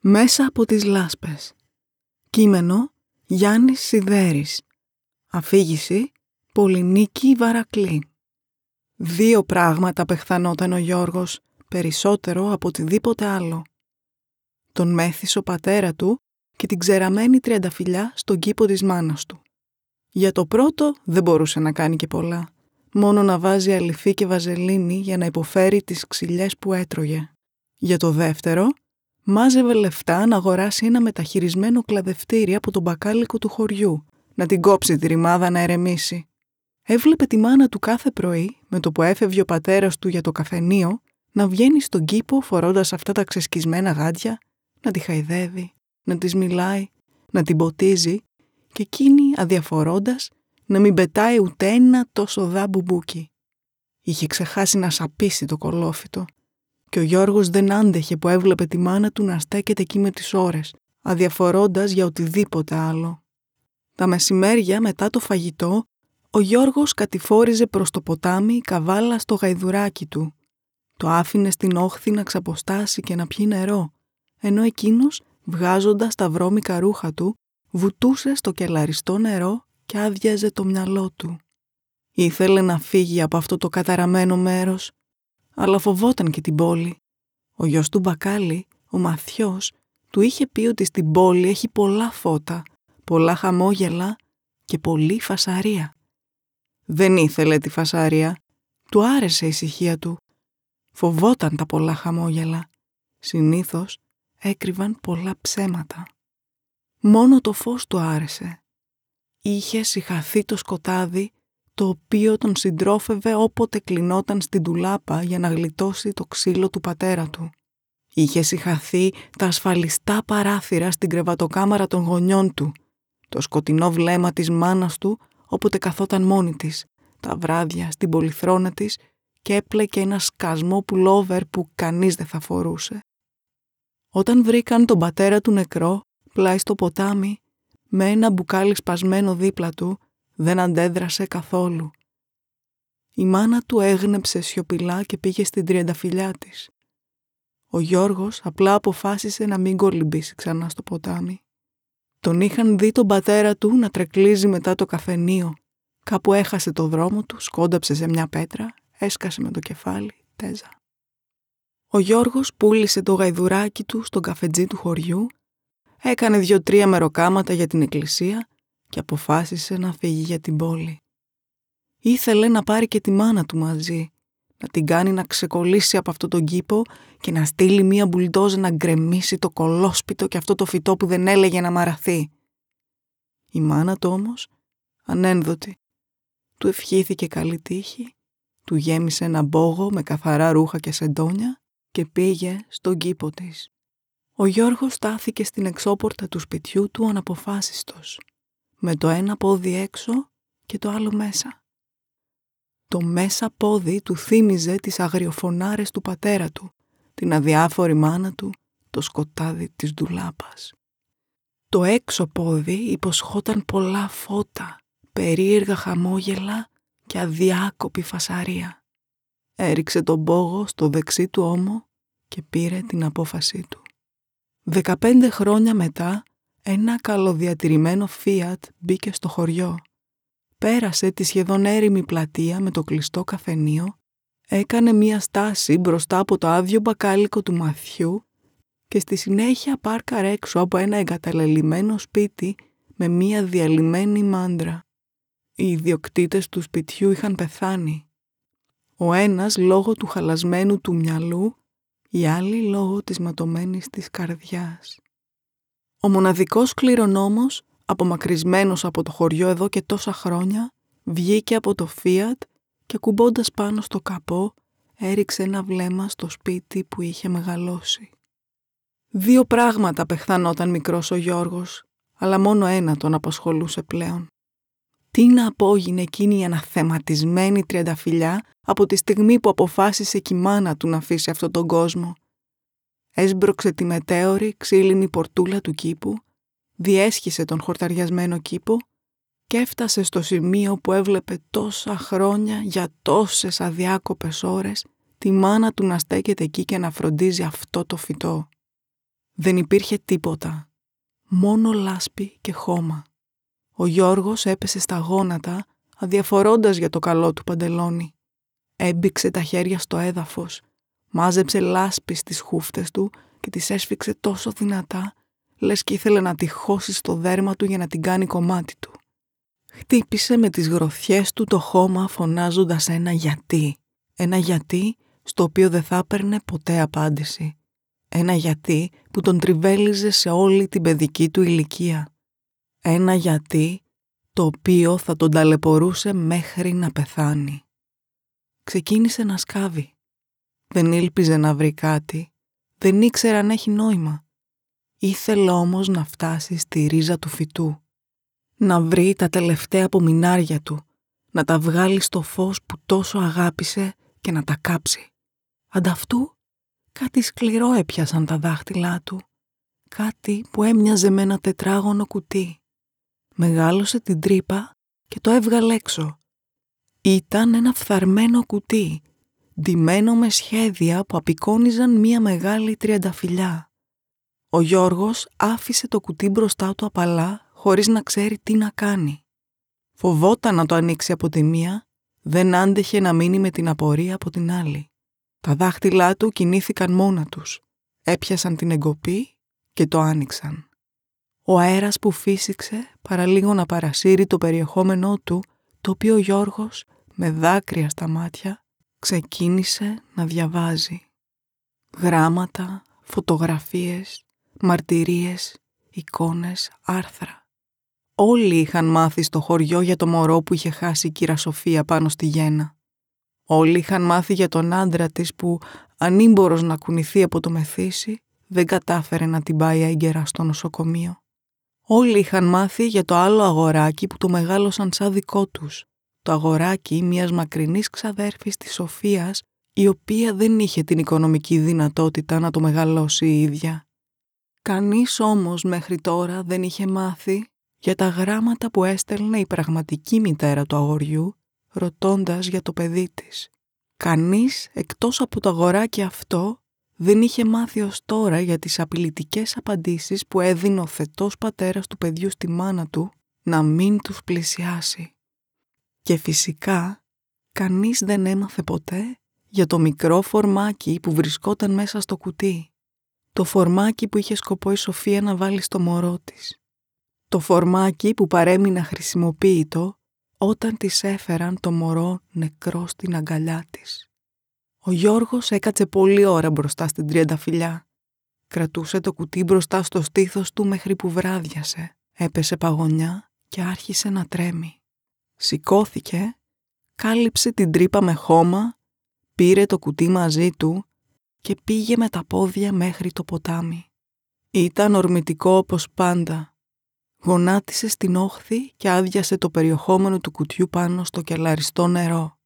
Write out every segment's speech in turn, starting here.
Μέσα από τις λάσπες. Κείμενο Γιάννης Σιδέρης. Αφήγηση Πολυνίκη Βαρακλή. Δύο πράγματα πεχθανόταν ο Γιώργος περισσότερο από οτιδήποτε άλλο. Τον μέθησε ο πατέρα του και την ξεραμένη τριανταφυλιά στον κήπο της μάνας του. Για το πρώτο δεν μπορούσε να κάνει και πολλά. Μόνο να βάζει αληθή και βαζελίνη για να υποφέρει τις ξυλιές που έτρωγε. Για το δεύτερο, μάζευε λεφτά να αγοράσει ένα μεταχειρισμένο κλαδευτήρι από τον μπακάλικο του χωριού, να την κόψει τη ρημάδα να ηρεμήσει. Έβλεπε τη μάνα του κάθε πρωί, με το που έφευγε ο πατέρας του για το καφενείο, να βγαίνει στον κήπο φορώντας αυτά τα ξεσκισμένα γάντια, να τη χαϊδεύει, να της μιλάει, να την ποτίζει και εκείνη αδιαφορώντας να μην πετάει ούτε ένα τόσο δα μπουμπούκι. Είχε ξεχάσει να σαπίσει το κολόφιτο και ο Γιώργος δεν άντεχε που έβλεπε τη μάνα του να στέκεται εκεί με τις ώρες, αδιαφορώντας για οτιδήποτε άλλο. Τα μεσημέρια μετά το φαγητό, ο Γιώργος κατηφόριζε προς το ποτάμι καβάλα στο γαϊδουράκι του. Το άφηνε στην όχθη να ξαποστάσει και να πιει νερό, ενώ εκείνος, βγάζοντας τα βρώμικα ρούχα του, βουτούσε στο κελαριστό νερό και άδειαζε το μυαλό του. Ήθελε να φύγει από αυτό το καταραμένο μέρος, αλλά φοβόταν και την πόλη. Ο γιος του Μπακάλι, ο Μαθιός, του είχε πει ότι στην πόλη έχει πολλά φώτα, πολλά χαμόγελα και πολλή φασαρία. Δεν ήθελε τη φασαρία, του άρεσε η ησυχία του. Φοβόταν τα πολλά χαμόγελα. Συνήθως έκρυβαν πολλά ψέματα. Μόνο το φως του άρεσε. Είχε συχαθεί το σκοτάδι το οποίο τον συντρόφευε όποτε κλεινόταν στην τουλάπα για να γλιτώσει το ξύλο του πατέρα του. Είχε συχαθεί τα ασφαλιστά παράθυρα στην κρεβατοκάμαρα των γονιών του, το σκοτεινό βλέμμα της μάνας του όποτε καθόταν μόνη της, τα βράδια στην πολυθρόνα της και έπλεκε ένα σκασμό πουλόβερ που κανείς δεν θα φορούσε. Όταν βρήκαν τον πατέρα του νεκρό, πλάι στο ποτάμι, με ένα μπουκάλι σπασμένο δίπλα του, δεν αντέδρασε καθόλου. Η μάνα του έγνεψε σιωπηλά και πήγε στην τριανταφυλιά της. Ο Γιώργος απλά αποφάσισε να μην κολυμπήσει ξανά στο ποτάμι. Τον είχαν δει τον πατέρα του να τρεκλίζει μετά το καφενείο. Κάπου έχασε το δρόμο του, σκόνταψε σε μια πέτρα, έσκασε με το κεφάλι, τέζα. Ο Γιώργος πούλησε το γαϊδουράκι του στον καφετζή του χωριού, έκανε δυο-τρία μεροκάματα για την εκκλησία και αποφάσισε να φύγει για την πόλη. Ήθελε να πάρει και τη μάνα του μαζί, να την κάνει να ξεκολλήσει από αυτό τον κήπο και να στείλει μία μπουλντόζα να γκρεμίσει το κολόσπιτο και αυτό το φυτό που δεν έλεγε να μαραθεί. Η μάνα του όμως, ανένδοτη, του ευχήθηκε καλή τύχη, του γέμισε ένα μπόγο με καθαρά ρούχα και σεντόνια και πήγε στον κήπο της. Ο Γιώργος στάθηκε στην εξώπορτα του σπιτιού του αναποφάσιστος με το ένα πόδι έξω και το άλλο μέσα. Το μέσα πόδι του θύμιζε τις αγριοφωνάρες του πατέρα του, την αδιάφορη μάνα του, το σκοτάδι της ντουλάπας. Το έξω πόδι υποσχόταν πολλά φώτα, περίεργα χαμόγελα και αδιάκοπη φασαρία. Έριξε τον πόγο στο δεξί του ώμο και πήρε την απόφασή του. Δεκαπέντε χρόνια μετά ένα καλοδιατηρημένο Fiat μπήκε στο χωριό. Πέρασε τη σχεδόν έρημη πλατεία με το κλειστό καφενείο, έκανε μία στάση μπροστά από το άδειο μπακάλικο του Μαθιού και στη συνέχεια πάρκαρε έξω από ένα εγκαταλελειμμένο σπίτι με μία διαλυμένη μάντρα. Οι ιδιοκτήτες του σπιτιού είχαν πεθάνει. Ο ένας λόγω του χαλασμένου του μυαλού, η άλλη λόγω της ματωμένης της καρδιάς. Ο μοναδικός κληρονόμος, απομακρυσμένος από το χωριό εδώ και τόσα χρόνια, βγήκε από το Fiat και ακουμπώντας πάνω στο καπό έριξε ένα βλέμμα στο σπίτι που είχε μεγαλώσει. Δύο πράγματα πεχθανόταν μικρός ο Γιώργος, αλλά μόνο ένα τον απασχολούσε πλέον. Τι να απόγινε εκείνη η αναθεματισμένη τριανταφυλιά από τη στιγμή που αποφάσισε η μάνα του να αφήσει αυτόν τον κόσμο – έσμπρωξε τη μετέωρη ξύλινη πορτούλα του κήπου, διέσχισε τον χορταριασμένο κήπο και έφτασε στο σημείο που έβλεπε τόσα χρόνια για τόσες αδιάκοπες ώρες τη μάνα του να στέκεται εκεί και να φροντίζει αυτό το φυτό. Δεν υπήρχε τίποτα. Μόνο λάσπη και χώμα. Ο Γιώργος έπεσε στα γόνατα, αδιαφορώντας για το καλό του παντελόνι. Έμπηξε τα χέρια στο έδαφος, μάζεψε λάσπης στις χούφτες του και τις έσφιξε τόσο δυνατά, λες και ήθελε να τη χώσει στο δέρμα του για να την κάνει κομμάτι του. Χτύπησε με τις γροθιές του το χώμα φωνάζοντας ένα γιατί. Ένα γιατί στο οποίο δεν θα έπαιρνε ποτέ απάντηση. Ένα γιατί που τον τριβέλιζε σε όλη την παιδική του ηλικία. Ένα γιατί το οποίο θα τον ταλαιπωρούσε μέχρι να πεθάνει. Ξεκίνησε να σκάβει. Δεν ήλπιζε να βρει κάτι. Δεν ήξερε αν έχει νόημα. Ήθελε όμως να φτάσει στη ρίζα του φυτού. Να βρει τα τελευταία απομεινάρια του. Να τα βγάλει στο φως που τόσο αγάπησε και να τα κάψει. Ανταυτού κάτι σκληρό έπιασαν τα δάχτυλά του. Κάτι που έμοιαζε με ένα τετράγωνο κουτί. Μεγάλωσε την τρύπα και το έβγαλε έξω. Ήταν ένα φθαρμένο κουτί, ντυμένο με σχέδια που απεικόνιζαν μία μεγάλη τριανταφυλιά. Ο Γιώργος άφησε το κουτί μπροστά του απαλά χωρίς να ξέρει τι να κάνει. Φοβόταν να το ανοίξει από τη μία, δεν άντεχε να μείνει με την απορία από την άλλη. Τα δάχτυλά του κινήθηκαν μόνα τους, έπιασαν την εγκοπή και το άνοιξαν. Ο αέρας που φύσηξε παραλίγο να παρασύρει το περιεχόμενό του, το οποίο ο Γιώργος, με δάκρυα στα μάτια, ξεκίνησε να διαβάζει. Γράμματα, φωτογραφίες, μαρτυρίες, εικόνες, άρθρα. Όλοι είχαν μάθει στο χωριό για το μωρό που είχε χάσει η κύρα Σοφία πάνω στη γέννα. Όλοι είχαν μάθει για τον άντρα της που, ανήμπορος να κουνηθεί από το μεθύσι, δεν κατάφερε να την πάει έγκαιρα στο νοσοκομείο. Όλοι είχαν μάθει για το άλλο αγοράκι που το μεγάλωσαν σαν δικό τους. Το αγοράκι μιας μακρινής ξαδέρφης της Σοφίας, η οποία δεν είχε την οικονομική δυνατότητα να το μεγαλώσει η ίδια. Κανείς όμως μέχρι τώρα δεν είχε μάθει για τα γράμματα που έστελνε η πραγματική μητέρα του αγοριού, ρωτώντας για το παιδί της. Κανείς εκτός από το αγοράκι αυτό δεν είχε μάθει ως τώρα για τις απειλητικές απαντήσεις που έδινε ο θετός πατέρας του παιδιού στη μάνα του να μην τους πλησιάσει. Και φυσικά κανείς δεν έμαθε ποτέ για το μικρό φορμάκι που βρισκόταν μέσα στο κουτί. Το φορμάκι που είχε σκοπό η Σοφία να βάλει στο μωρό της. Το φορμάκι που παρέμεινε χρησιμοποιητό όταν της έφεραν το μωρό νεκρό στην αγκαλιά της. Ο Γιώργος έκατσε πολλή ώρα μπροστά στην τριανταφυλιά. Κρατούσε το κουτί μπροστά στο στήθος του μέχρι που βράδιασε. Έπεσε παγωνιά και άρχισε να τρέμει. Σηκώθηκε, κάλυψε την τρύπα με χώμα, πήρε το κουτί μαζί του και πήγε με τα πόδια μέχρι το ποτάμι. Ήταν ορμητικό όπως πάντα. Γονάτισε στην όχθη και άδειασε το περιεχόμενο του κουτιού πάνω στο κελαριστό νερό.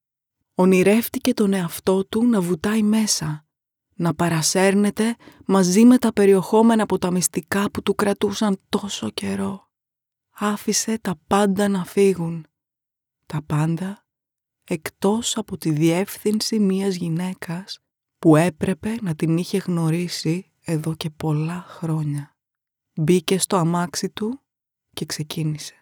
Ονειρεύτηκε τον εαυτό του να βουτάει μέσα, να παρασέρνεται μαζί με τα περιεχόμενα από τα μυστικά που του κρατούσαν τόσο καιρό. Άφησε τα πάντα να φύγουν. Τα πάντα εκτός από τη διεύθυνση μιας γυναίκας που έπρεπε να την είχε γνωρίσει εδώ και πολλά χρόνια. Μπήκε στο αμάξι του και ξεκίνησε.